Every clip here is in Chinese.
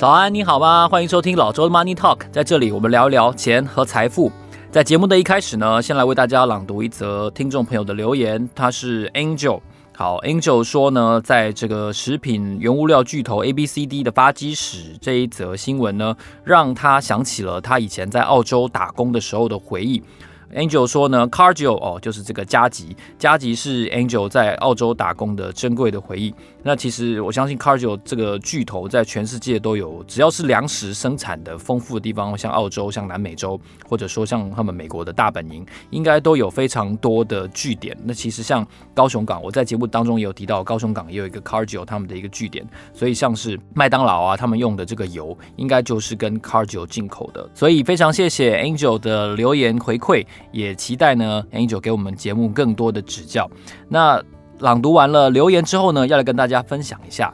早安，你好吗？欢迎收听老周的 Money Talk，在这里我们聊一聊钱和财富。在节目的一开始呢，先来为大家朗读一则听众朋友的留言，他是 Angel。好，Angel 说呢，在这个食品原物料巨头 ABCD 的发迹史这一则新闻呢，让他想起了他以前在澳洲打工的时候的回忆。Angel 说呢，Cargill 哦，就是这个加急，加急是 Angel 在澳洲打工的珍贵的回忆。那其实我相信 Cargill 这个巨头在全世界都有，只要是粮食生产的丰富的地方，像澳洲、像南美洲，或者说像他们美国的大本营，应该都有非常多的据点。那其实像高雄港，我在节目当中也有提到，高雄港也有一个 Cargill 他们的一个据点。所以像是麦当劳啊，他们用的这个油，应该就是跟 Cargill 进口的。所以非常谢谢 Angel 的留言回馈。也期待呢，Angel 给我们节目更多的指教。那朗读完了留言之后呢，要来跟大家分享一下。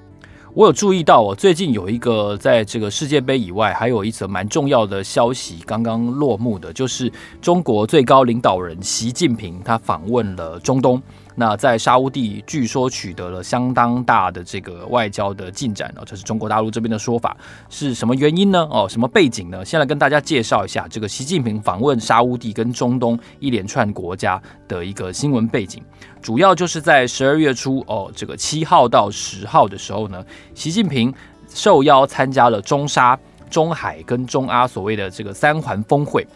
我有注意到，我最近有一个在这个世界杯以外，还有一则蛮重要的消息刚刚落幕的，就是中国最高领导人习近平他访问了中东。那在沙乌地据说取得了相当大的这个外交的进展哦，这是中国大陆这边的说法，是什么原因呢？哦，什么背景呢？先来跟大家介绍一下这个习近平访问沙乌地跟中东一连串国家的一个新闻背景，主要就是在十二月初哦，这个七号到十号的时候呢，习近平受邀参加了中沙、中海跟中阿所谓的这个三环峰会。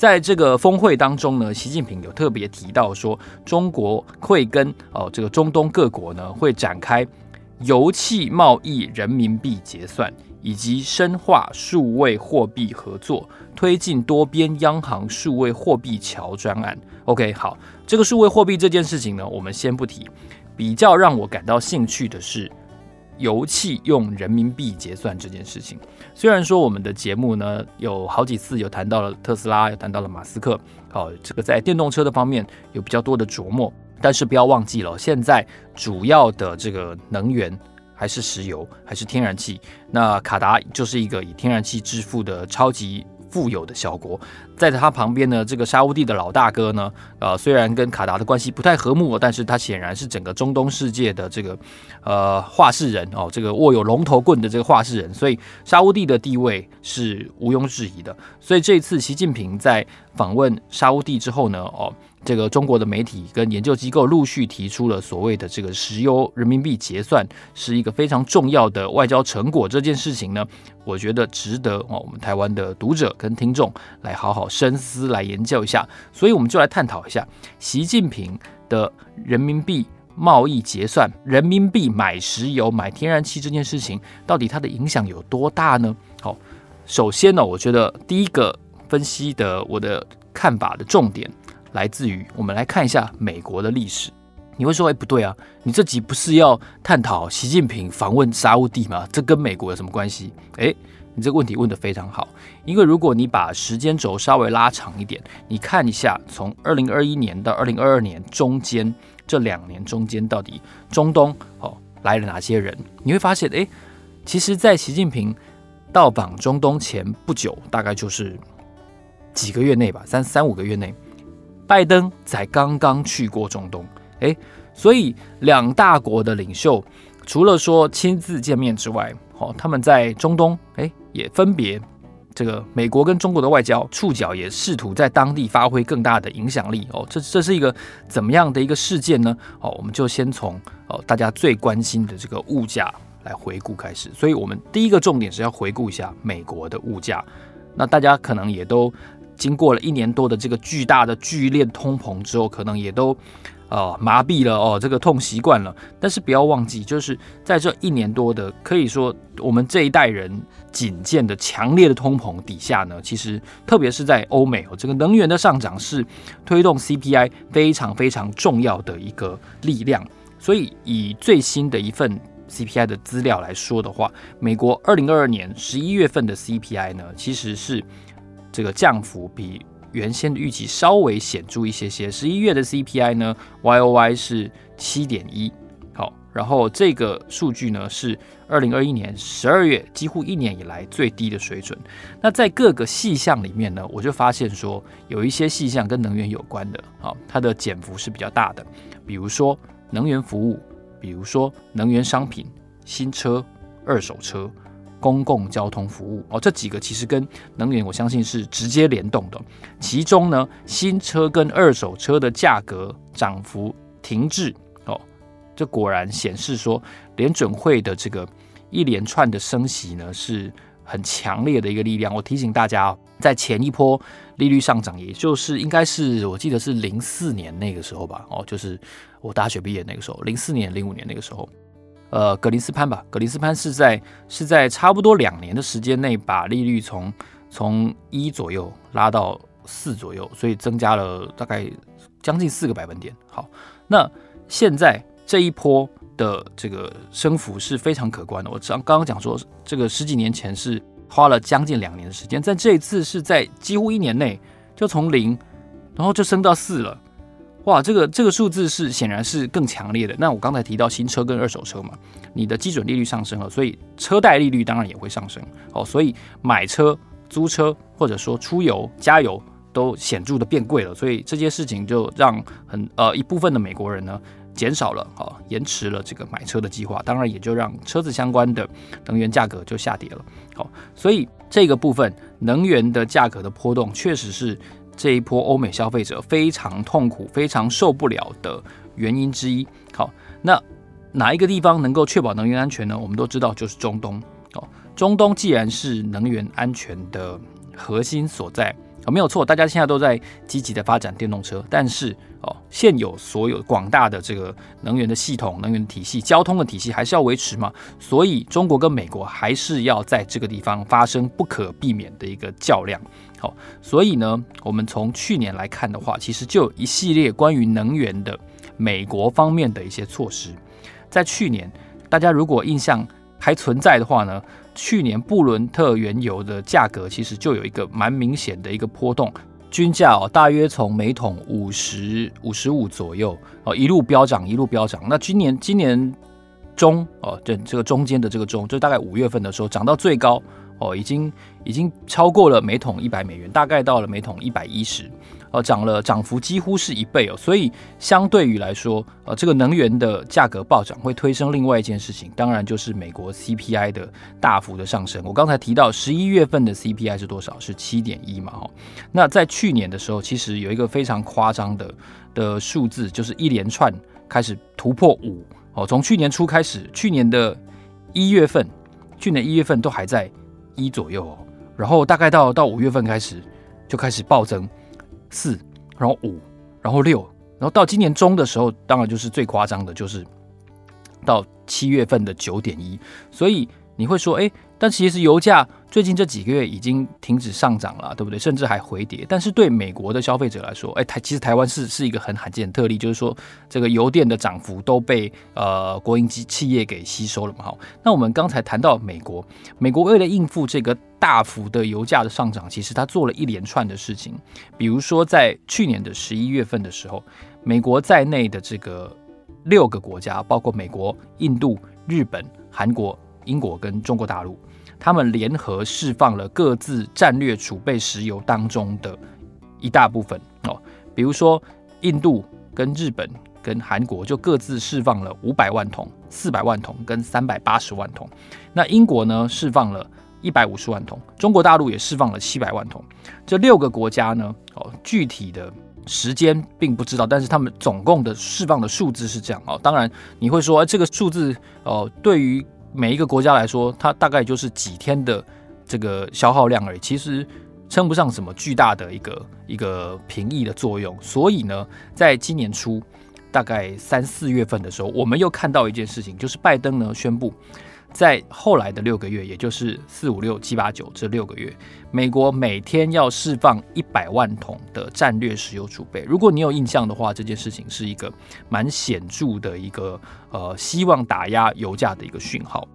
在这个峰会当中呢，习近平有特别提到说，中国会跟哦这个中东各国呢会展开油气贸易人民币结算，以及深化数位货币合作，推进多边央行数位货币桥专案。OK，好，这个数位货币这件事情呢，我们先不提。比较让我感到兴趣的是。油气用人民币结算这件事情，虽然说我们的节目呢有好几次有谈到了特斯拉，有谈到了马斯克，好，这个在电动车的方面有比较多的琢磨，但是不要忘记了，现在主要的这个能源还是石油，还是天然气。那卡达就是一个以天然气致富的超级富有的小国，在他旁边呢，这个沙乌地的老大哥呢，呃，虽然跟卡达的关系不太和睦，但是他显然是整个中东世界的这个呃话事人哦，这个握有龙头棍的这个话事人，所以沙乌地的地位是毋庸置疑的。所以这一次习近平在访问沙乌地之后呢，哦。这个中国的媒体跟研究机构陆续提出了所谓的这个石油人民币结算是一个非常重要的外交成果。这件事情呢，我觉得值得哦，我们台湾的读者跟听众来好好深思，来研究一下。所以我们就来探讨一下习近平的人民币贸易结算、人民币买石油、买天然气这件事情，到底它的影响有多大呢？好，首先呢，我觉得第一个分析的我的看法的重点。来自于我们来看一下美国的历史，你会说，哎，不对啊，你这集不是要探讨习近平访问沙乌地吗？这跟美国有什么关系？哎，你这个问题问得非常好，因为如果你把时间轴稍微拉长一点，你看一下从二零二一年到二零二二年中间这两年中间到底中东哦来了哪些人，你会发现，哎，其实，在习近平到访中东前不久，大概就是几个月内吧，三三五个月内。拜登才刚刚去过中东，诶，所以两大国的领袖除了说亲自见面之外，哦，他们在中东，诶，也分别这个美国跟中国的外交触角也试图在当地发挥更大的影响力，哦，这这是一个怎么样的一个事件呢？哦，我们就先从哦大家最关心的这个物价来回顾开始，所以我们第一个重点是要回顾一下美国的物价，那大家可能也都。经过了一年多的这个巨大的剧烈通膨之后，可能也都呃麻痹了哦，这个痛习惯了。但是不要忘记，就是在这一年多的，可以说我们这一代人仅见的强烈的通膨底下呢，其实特别是在欧美哦，这个能源的上涨是推动 CPI 非常非常重要的一个力量。所以以最新的一份 CPI 的资料来说的话，美国二零二二年十一月份的 CPI 呢，其实是这个降幅比原先的预期稍微显著一些些。十一月的 CPI 呢，YOY 是七点一，好，然后这个数据呢是二零二一年十二月几乎一年以来最低的水准。那在各个细项里面呢，我就发现说有一些细项跟能源有关的，好，它的减幅是比较大的，比如说能源服务。比如说能源商品、新车、二手车、公共交通服务哦，这几个其实跟能源我相信是直接联动的。其中呢，新车跟二手车的价格涨幅停滞哦，这果然显示说联准会的这个一连串的升息呢是很强烈的一个力量。我提醒大家哦，在前一波利率上涨，也就是应该是我记得是零四年那个时候吧，哦，就是。我大学毕业那个时候，零四年、零五年那个时候，呃，格林斯潘吧，格林斯潘是在是在差不多两年的时间内，把利率从从一左右拉到四左右，所以增加了大概将近四个百分点。好，那现在这一波的这个升幅是非常可观的。我刚刚刚讲说，这个十几年前是花了将近两年的时间，但这一次是在几乎一年内就从零，然后就升到四了。哇，这个这个数字是显然是更强烈的。那我刚才提到新车跟二手车嘛，你的基准利率上升了，所以车贷利率当然也会上升。哦，所以买车、租车或者说出游、加油都显著的变贵了。所以这些事情就让很呃一部分的美国人呢减少了、哦，延迟了这个买车的计划，当然也就让车子相关的能源价格就下跌了。好、所以这个部分能源的价格的波动确实是。这一波欧美消费者非常痛苦、非常受不了的原因之一。好，那哪一个地方能够确保能源安全呢？我们都知道，就是中东。哦，中东既然是能源安全的核心所在。没有错，大家现在都在积极的发展电动车，但是哦，现有所有广大的这个能源的系统、能源体系、交通的体系还是要维持嘛，所以中国跟美国还是要在这个地方发生不可避免的一个较量。好，所以呢，我们从去年来看的话，其实就有一系列关于能源的美国方面的一些措施，在去年大家如果印象还存在的话呢。去年布伦特原油的价格其实就有一个蛮明显的一个波动，均价哦大约从每桶五十五十五左右哦一路飙涨一路飙涨。那今年今年中哦这这个中间的这个中，就大概五月份的时候涨到最高哦，已经已经超过了每桶一百美元，大概到了每桶一百一十。呃，涨了，涨幅几乎是一倍哦，所以相对于来说，呃，这个能源的价格暴涨会推升另外一件事情，当然就是美国 CPI 的大幅的上升。我刚才提到十一月份的 CPI 是多少？是七点一嘛，哦。那在去年的时候，其实有一个非常夸张的的数字，就是一连串开始突破五哦，从去年初开始，去年的一月份，去年一月份都还在一左右哦，然后大概到到五月份开始就开始暴增。四，然后五，然后六，然后到今年中的时候，当然就是最夸张的，就是到七月份的九点一。所以你会说，哎，但其实油价最近这几个月已经停止上涨了，对不对？甚至还回跌。但是对美国的消费者来说，哎，台其实台湾是是一个很罕见的特例，就是说这个油电的涨幅都被呃国营机企业给吸收了嘛。好，那我们刚才谈到美国，美国为了应付这个。大幅的油价的上涨，其实他做了一连串的事情，比如说在去年的十一月份的时候，美国在内的这个六个国家，包括美国、印度、日本、韩国、英国跟中国大陆，他们联合释放了各自战略储备石油当中的一大部分哦，比如说印度跟日本跟韩国就各自释放了五百万桶、四百万桶跟三百八十万桶，那英国呢释放了。一百五十万桶，中国大陆也释放了七百万桶。这六个国家呢，哦，具体的时间并不知道，但是他们总共的释放的数字是这样哦。当然，你会说，这个数字哦，对于每一个国家来说，它大概就是几天的这个消耗量而已，其实称不上什么巨大的一个一个平抑的作用。所以呢，在今年初，大概三四月份的时候，我们又看到一件事情，就是拜登呢宣布，在后来的六个月，也就是四五六七八九这六个月，美国每天要释放一百万桶的战略石油储备。如果你有印象的话，这件事情是一个蛮显著的一个呃，希望打压油价的一个讯号。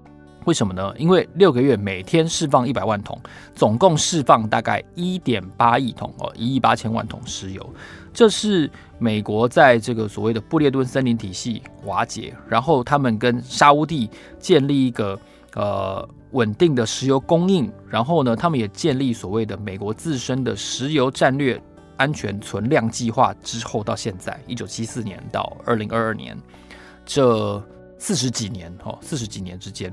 为什么呢？因为六个月每天释放一百万桶，总共释放大概一点八亿桶哦，一亿八千万桶石油。这是美国在这个所谓的布列顿森林体系瓦解，然后他们跟沙乌地建立一个呃稳定的石油供应，然后呢，他们也建立所谓的美国自身的石油战略安全存量计划之后，到现在一九七四年到二零二二年这四十几年哦，四十几年之间。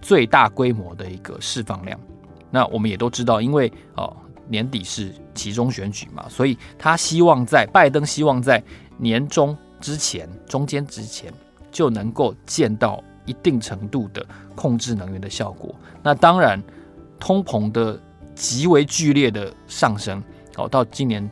最大规模的一个释放量，那我们也都知道，因为哦年底是集中选举嘛，所以他希望在拜登希望在年中之前、中间之前就能够见到一定程度的控制能源的效果。那当然，通膨的极为剧烈的上升，哦，到今年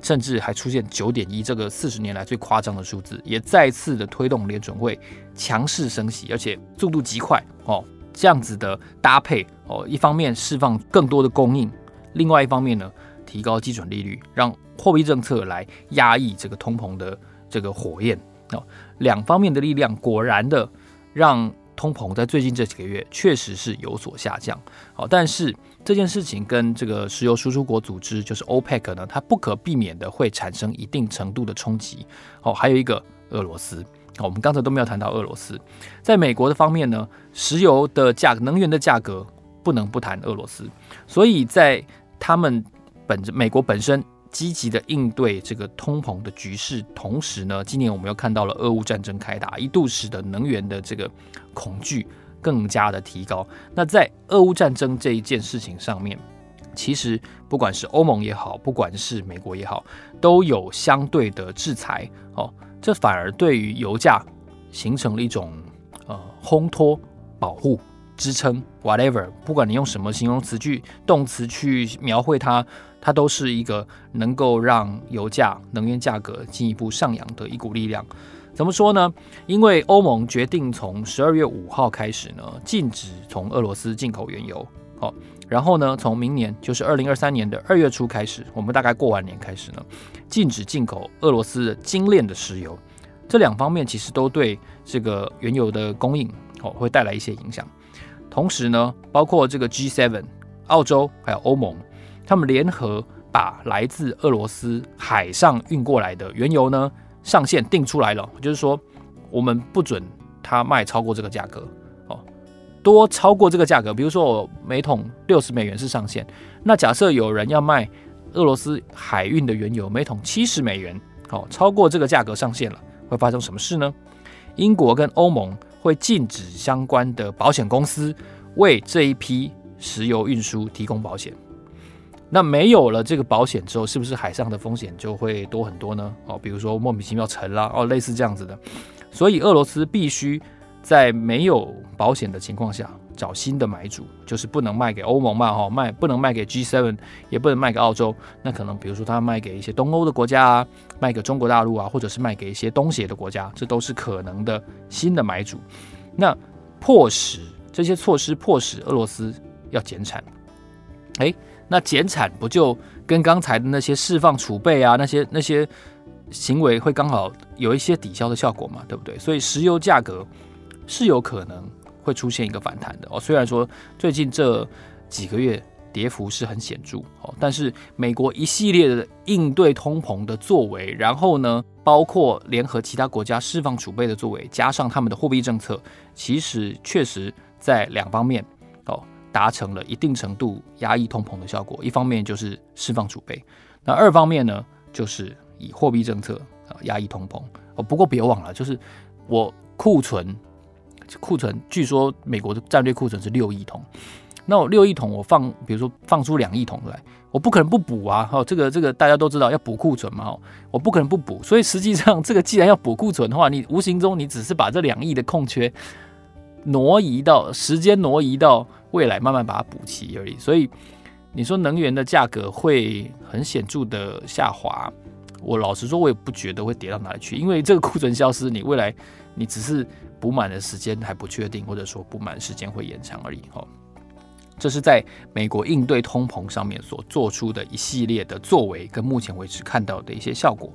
甚至还出现九点一这个四十年来最夸张的数字，也再次的推动联准会强势升息，而且速度极快哦。这样子的搭配哦，一方面释放更多的供应，另外一方面呢，提高基准利率，让货币政策来压抑这个通膨的这个火焰哦，两方面的力量果然的让通膨在最近这几个月确实是有所下降。好，但是这件事情跟这个石油输出国组织就是 OPEC 呢，它不可避免的会产生一定程度的冲击。哦，还有一个俄罗斯。我们刚才都没有谈到俄罗斯，在美国的方面呢，石油的价格、能源的价格不能不谈俄罗斯，所以在他们本美国本身积极的应对这个通膨的局势，同时呢，今年我们又看到了俄乌战争开打，一度使得能源的这个恐惧更加的提高。那在俄乌战争这一件事情上面，其实不管是欧盟也好，不管是美国也好，都有相对的制裁哦。这反而对于油价形成了一种呃烘托、保护、支撑，whatever，不管你用什么形容词去、动词去描绘它，它都是一个能够让油价、能源价格进一步上扬的一股力量。怎么说呢？因为欧盟决定从十二月五号开始呢，禁止从俄罗斯进口原油。哦，然后呢，从明年就是二零二三年的二月初开始，我们大概过完年开始呢，禁止进口俄罗斯的精炼的石油。这两方面其实都对这个原油的供应哦会带来一些影响。同时呢，包括这个 G7、澳洲还有欧盟，他们联合把来自俄罗斯海上运过来的原油呢上限定出来了，就是说我们不准它卖超过这个价格。多超过这个价格，比如说我每桶六十美元是上限，那假设有人要卖俄罗斯海运的原油每桶七十美元，好，超过这个价格上限了，会发生什么事呢？英国跟欧盟会禁止相关的保险公司为这一批石油运输提供保险。那没有了这个保险之后，是不是海上的风险就会多很多呢？哦，比如说莫名其妙沉了哦，类似这样子的，所以俄罗斯必须。在没有保险的情况下找新的买主，就是不能卖给欧盟嘛，哈，卖不能卖给 G7，也不能卖给澳洲。那可能比如说他卖给一些东欧的国家啊，卖给中国大陆啊，或者是卖给一些东协的国家，这都是可能的新的买主。那迫使这些措施迫使俄罗斯要减产，诶，那减产不就跟刚才的那些释放储备啊，那些那些行为会刚好有一些抵消的效果嘛，对不对？所以石油价格。是有可能会出现一个反弹的哦。虽然说最近这几个月跌幅是很显著哦，但是美国一系列的应对通膨的作为，然后呢，包括联合其他国家释放储备的作为，加上他们的货币政策，其实确实在两方面哦达成了一定程度压抑通膨的效果。一方面就是释放储备，那二方面呢，就是以货币政策啊压抑通膨哦。不过别忘了，就是我库存。库存据说美国的战略库存是六亿桶，那我六亿桶我放，比如说放出两亿桶来，我不可能不补啊！哈，这个这个大家都知道要补库存嘛，哈，我不可能不补。所以实际上这个既然要补库存的话，你无形中你只是把这两亿的空缺挪移到时间挪移到未来，慢慢把它补齐而已。所以你说能源的价格会很显著的下滑，我老实说，我也不觉得会跌到哪里去，因为这个库存消失，你未来你只是补满的时间还不确定，或者说补满时间会延长而已。哈，这是在美国应对通膨上面所做出的一系列的作为，跟目前为止看到的一些效果。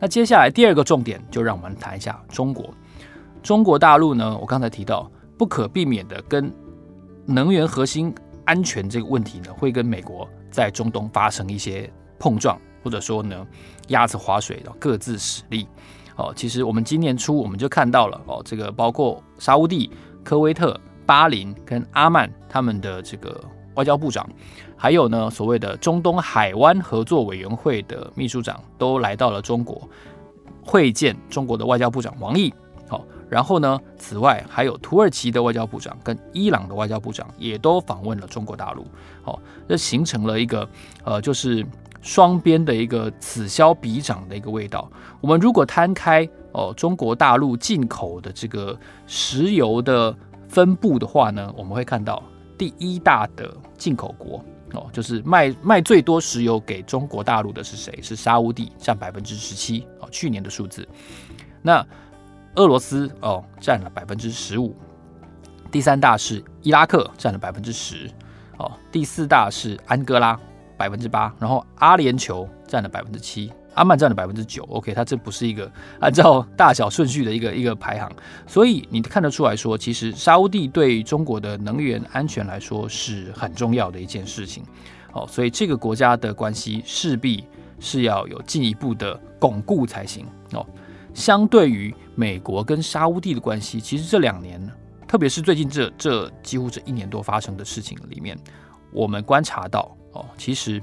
那接下来第二个重点，就让我们谈一下中国。中国大陆呢，我刚才提到，不可避免的跟能源核心安全这个问题呢，会跟美国在中东发生一些碰撞。或者说呢，鸭子划水，各自使力。哦，其实我们今年初我们就看到了哦，这个包括沙乌地、科威特、巴林跟阿曼他们的这个外交部长，还有呢所谓的中东海湾合作委员会的秘书长都来到了中国会见中国的外交部长王毅。好，然后呢，此外还有土耳其的外交部长跟伊朗的外交部长也都访问了中国大陆。好，这形成了一个呃，就是。双边的一个此消彼长的一个味道。我们如果摊开哦，中国大陆进口的这个石油的分布的话呢，我们会看到第一大的进口国哦，就是卖卖最多石油给中国大陆的是谁？是沙乌地，占百分之十七哦，去年的数字。那俄罗斯哦，占了百分之十五。第三大是伊拉克，占了百分之十哦。第四大是安哥拉。百分之八，然后阿联酋占了百分之七，阿曼占了百分之九。OK，它这不是一个按照大小顺序的一个一个排行，所以你看得出来说，其实沙乌地对中国的能源安全来说是很重要的一件事情。哦，所以这个国家的关系势必是要有进一步的巩固才行。哦，相对于美国跟沙乌地的关系，其实这两年，特别是最近这这几乎这一年多发生的事情里面，我们观察到。哦，其实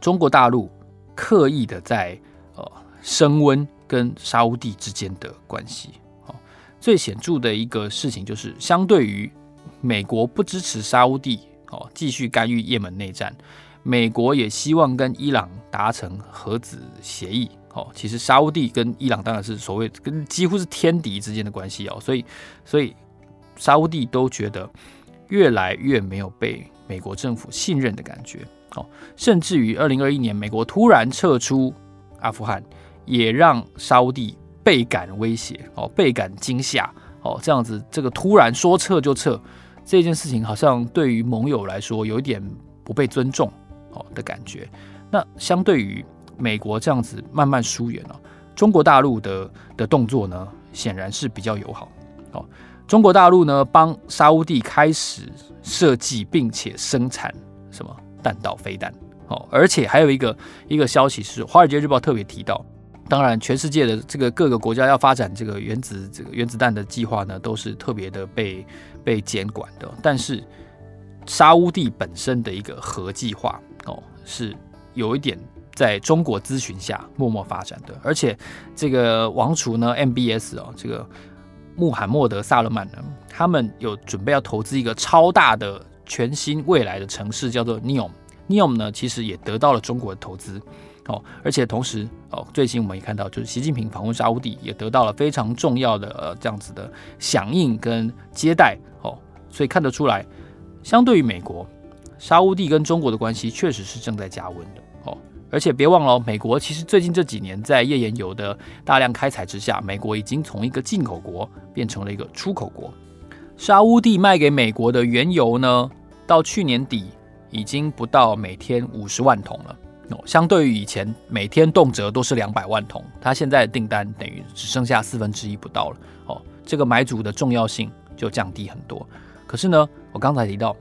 中国大陆刻意的在呃升温跟沙乌地之间的关系。哦，最显著的一个事情就是，相对于美国不支持沙乌地哦继续干预也门内战，美国也希望跟伊朗达成核子协议。哦，其实沙乌地跟伊朗当然是所谓跟几乎是天敌之间的关系哦，所以所以沙乌地都觉得越来越没有被。美国政府信任的感觉，哦，甚至于二零二一年，美国突然撤出阿富汗，也让沙乌地倍感威胁，哦，倍感惊吓，哦，这样子，这个突然说撤就撤，这件事情好像对于盟友来说有一点不被尊重，哦的感觉。那相对于美国这样子慢慢疏远了，中国大陆的的动作呢，显然是比较友好，哦。中国大陆呢，帮沙乌地开始设计并且生产什么弹道飞弹哦，而且还有一个一个消息是，《华尔街日报》特别提到，当然，全世界的这个各个国家要发展这个原子这个原子弹的计划呢，都是特别的被被监管的。但是沙乌地本身的一个核计划哦，是有一点在中国咨询下默默发展的，而且这个王储呢，MBS 哦，这个。穆罕默德·萨勒曼呢，他们有准备要投资一个超大的全新未来的城市，叫做 NEOM。NEOM 呢，其实也得到了中国的投资哦，而且同时哦，最近我们也看到，就是习近平访问沙乌地，也得到了非常重要的呃这样子的响应跟接待哦，所以看得出来，相对于美国，沙乌地跟中国的关系确实是正在加温的。哦而且别忘了，美国其实最近这几年在页岩油的大量开采之下，美国已经从一个进口国变成了一个出口国。沙乌地卖给美国的原油呢，到去年底已经不到每天五十万桶了。哦，相对于以前每天动辄都是两百万桶，它现在的订单等于只剩下四分之一不到了。哦，这个买主的重要性就降低很多。可是呢，我刚才提到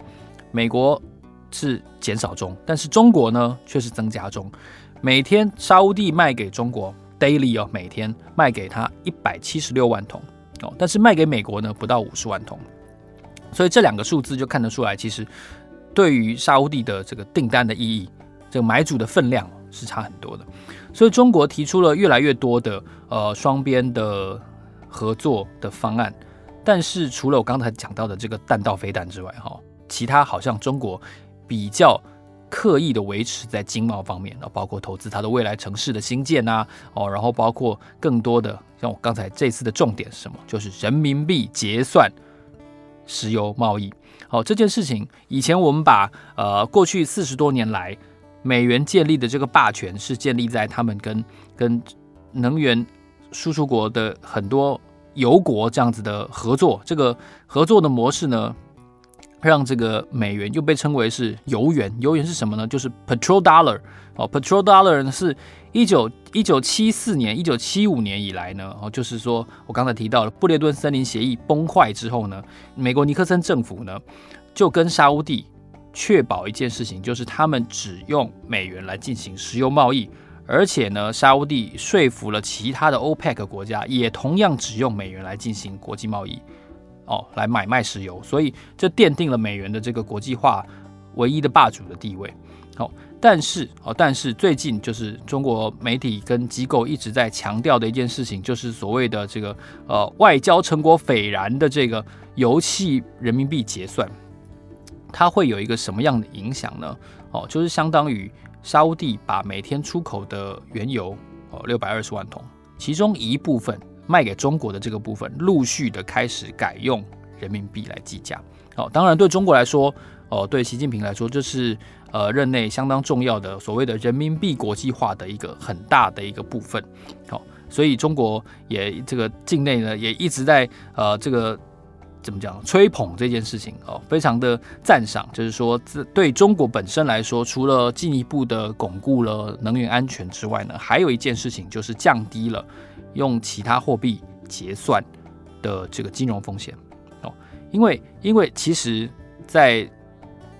美国。是减少中，但是中国呢却是增加中。每天沙乌地卖给中国 daily 哦，每天卖给他一百七十六万桶哦，但是卖给美国呢不到五十万桶。所以这两个数字就看得出来，其实对于沙乌地的这个订单的意义，这个买主的分量是差很多的。所以中国提出了越来越多的呃双边的合作的方案，但是除了我刚才讲到的这个弹道飞弹之外，哈，其他好像中国。比较刻意的维持在经贸方面，包括投资它的未来城市的新建啊，哦，然后包括更多的像我刚才这次的重点是什么？就是人民币结算石油贸易。好，这件事情以前我们把呃过去四十多年来美元建立的这个霸权是建立在他们跟跟能源输出国的很多油国这样子的合作，这个合作的模式呢，让这个美元又被称为是油元。油元是什么呢？就是 petrol dollar 哦，petrol dollar 呢是一九一九七四年、一九七五年以来呢，哦，就是说我刚才提到了布列顿森林协议崩坏之后呢，美国尼克森政府呢就跟沙乌地。确保一件事情，就是他们只用美元来进行石油贸易，而且呢，沙乌地说服了其他的 OPEC 国家，也同样只用美元来进行国际贸易，哦，来买卖石油，所以这奠定了美元的这个国际化唯一的霸主的地位。好，但是哦，但是最近就是中国媒体跟机构一直在强调的一件事情，就是所谓的这个呃外交成果斐然的这个油气人民币结算。它会有一个什么样的影响呢？哦，就是相当于沙乌地把每天出口的原油哦六百二十万桶，其中一部分卖给中国的这个部分，陆续的开始改用人民币来计价。哦，当然对中国来说，哦对习近平来说，这是呃任内相当重要的所谓的人民币国际化的一个很大的一个部分。好，所以中国也这个境内呢也一直在呃这个。怎么讲？吹捧这件事情哦，非常的赞赏。就是说，这对中国本身来说，除了进一步的巩固了能源安全之外呢，还有一件事情就是降低了用其他货币结算的这个金融风险哦。因为，因为其实，在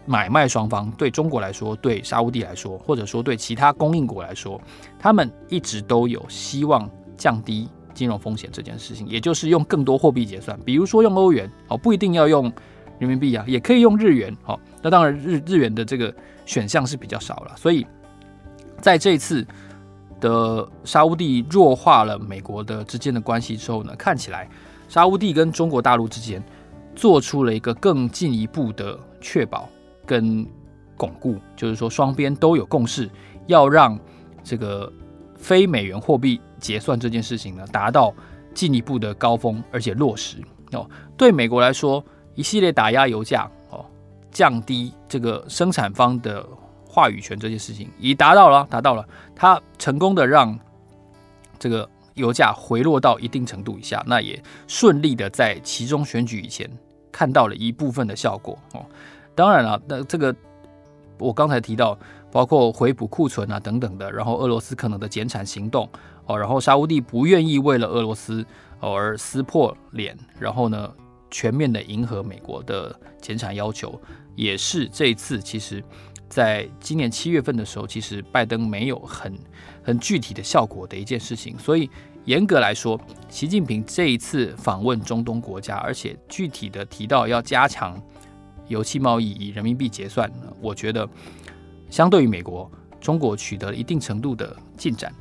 买卖双方对中国来说，对沙乌地来说，或者说对其他供应国来说，他们一直都有希望降低。金融风险这件事情，也就是用更多货币结算，比如说用欧元，哦，不一定要用人民币啊，也可以用日元，哦，那当然日日元的这个选项是比较少了，所以在这一次的沙乌地弱化了美国的之间的关系之后呢，看起来沙乌地跟中国大陆之间做出了一个更进一步的确保跟巩固，就是说双边都有共识，要让这个非美元货币。结算这件事情呢，达到进一步的高峰，而且落实哦。对美国来说，一系列打压油价哦，降低这个生产方的话语权这件事情，已达到了，达到了。它成功的让这个油价回落到一定程度以下，那也顺利的在其中选举以前看到了一部分的效果哦。当然了，那这个我刚才提到，包括回补库存啊等等的，然后俄罗斯可能的减产行动。哦，然后沙乌地不愿意为了俄罗斯而撕破脸，然后呢，全面的迎合美国的减产要求，也是这一次其实，在今年七月份的时候，其实拜登没有很很具体的效果的一件事情。所以严格来说，习近平这一次访问中东国家，而且具体的提到要加强油气贸易以人民币结算，我觉得相对于美国，中国取得了一定程度的进展。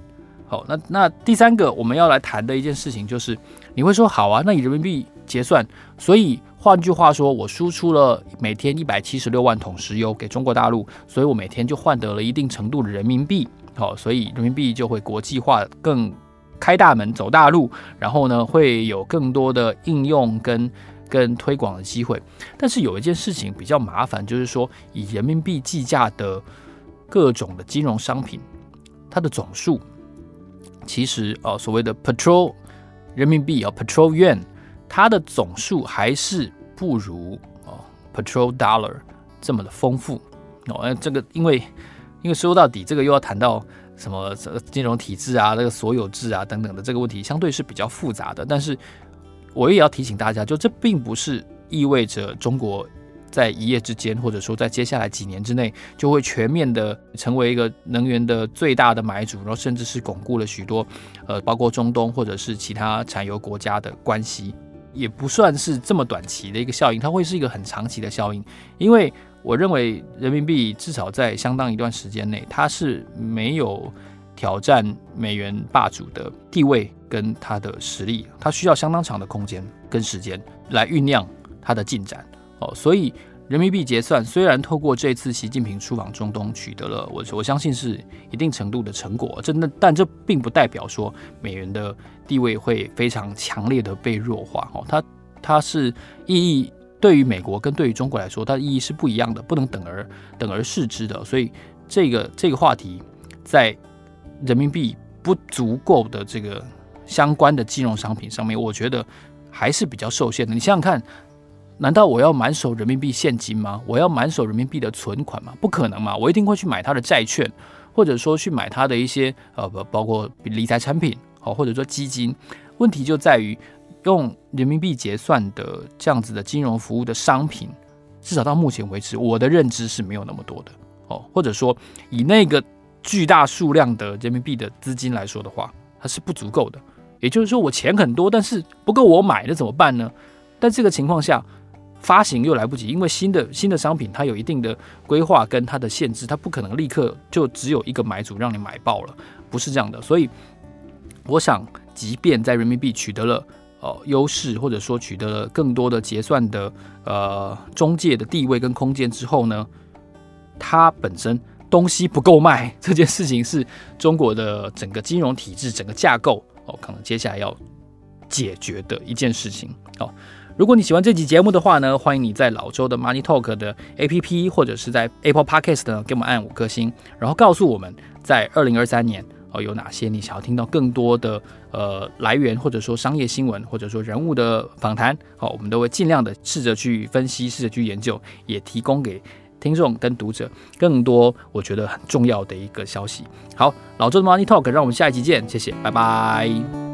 好，那那第三个我们要来谈的一件事情就是，你会说好啊，那以人民币结算，所以换句话说，我输出了每天一百七十六万桶石油给中国大陆，所以我每天就换得了一定程度的人民币，好，所以人民币就会国际化，更开大门走大路，然后呢会有更多的应用跟跟推广的机会。但是有一件事情比较麻烦，就是说以人民币计价的各种的金融商品，它的总数。其实哦，所谓的 petrol 人民币啊，petrol yuan，它的总数还是不如哦 petrol dollar 这么的丰富哦。那这个因为因为说到底，这个又要谈到什么金融体制啊，这个所有制啊等等的这个问题，相对是比较复杂的。但是我也要提醒大家，就这并不是意味着中国。在一夜之间，或者说在接下来几年之内，就会全面的成为一个能源的最大的买主，然后甚至是巩固了许多，呃，包括中东或者是其他产油国家的关系，也不算是这么短期的一个效应，它会是一个很长期的效应。因为我认为人民币至少在相当一段时间内，它是没有挑战美元霸主的地位跟它的实力，它需要相当长的空间跟时间来酝酿它的进展。哦，所以人民币结算虽然透过这次习近平出访中东取得了我我相信是一定程度的成果，真的，但这并不代表说美元的地位会非常强烈的被弱化。哦，它它是意义对于美国跟对于中国来说，它的意义是不一样的，不能等而等而视之的。所以这个这个话题在人民币不足够的这个相关的金融商品上面，我觉得还是比较受限的。你想想看，难道我要满手人民币现金吗？我要满手人民币的存款吗？不可能嘛！我一定会去买它的债券，或者说去买它的一些呃不，包括理财产品，哦，或者说基金。问题就在于用人民币结算的这样子的金融服务的商品，至少到目前为止，我的认知是没有那么多的哦。或者说以那个巨大数量的人民币的资金来说的话，它是不足够的。也就是说，我钱很多，但是不够我买，那怎么办呢？但这个情况下，发行又来不及，因为新的新的商品它有一定的规划跟它的限制，它不可能立刻就只有一个买主让你买爆了，不是这样的。所以，我想。即便在人民币取得了呃优势，或者说取得了更多的结算的呃中介的地位跟空间之后呢，它本身东西不够卖这件事情是中国的整个金融体制整个架构哦，可能接下来要解决的一件事情哦。如果你喜欢这集节目的话呢，欢迎你在老周的 Money Talk 的 APP 或者是在 Apple Podcast 呢给我们按五颗星，然后告诉我们在二零二三年。哦，有哪些你想要听到更多的呃来源，或者说商业新闻，或者说人物的访谈？好，我们都会尽量的试着去分析，试着去研究，也提供给听众跟读者更多我觉得很重要的一个消息。好，老周的 Money Talk，让我们下一集见，谢谢，拜拜。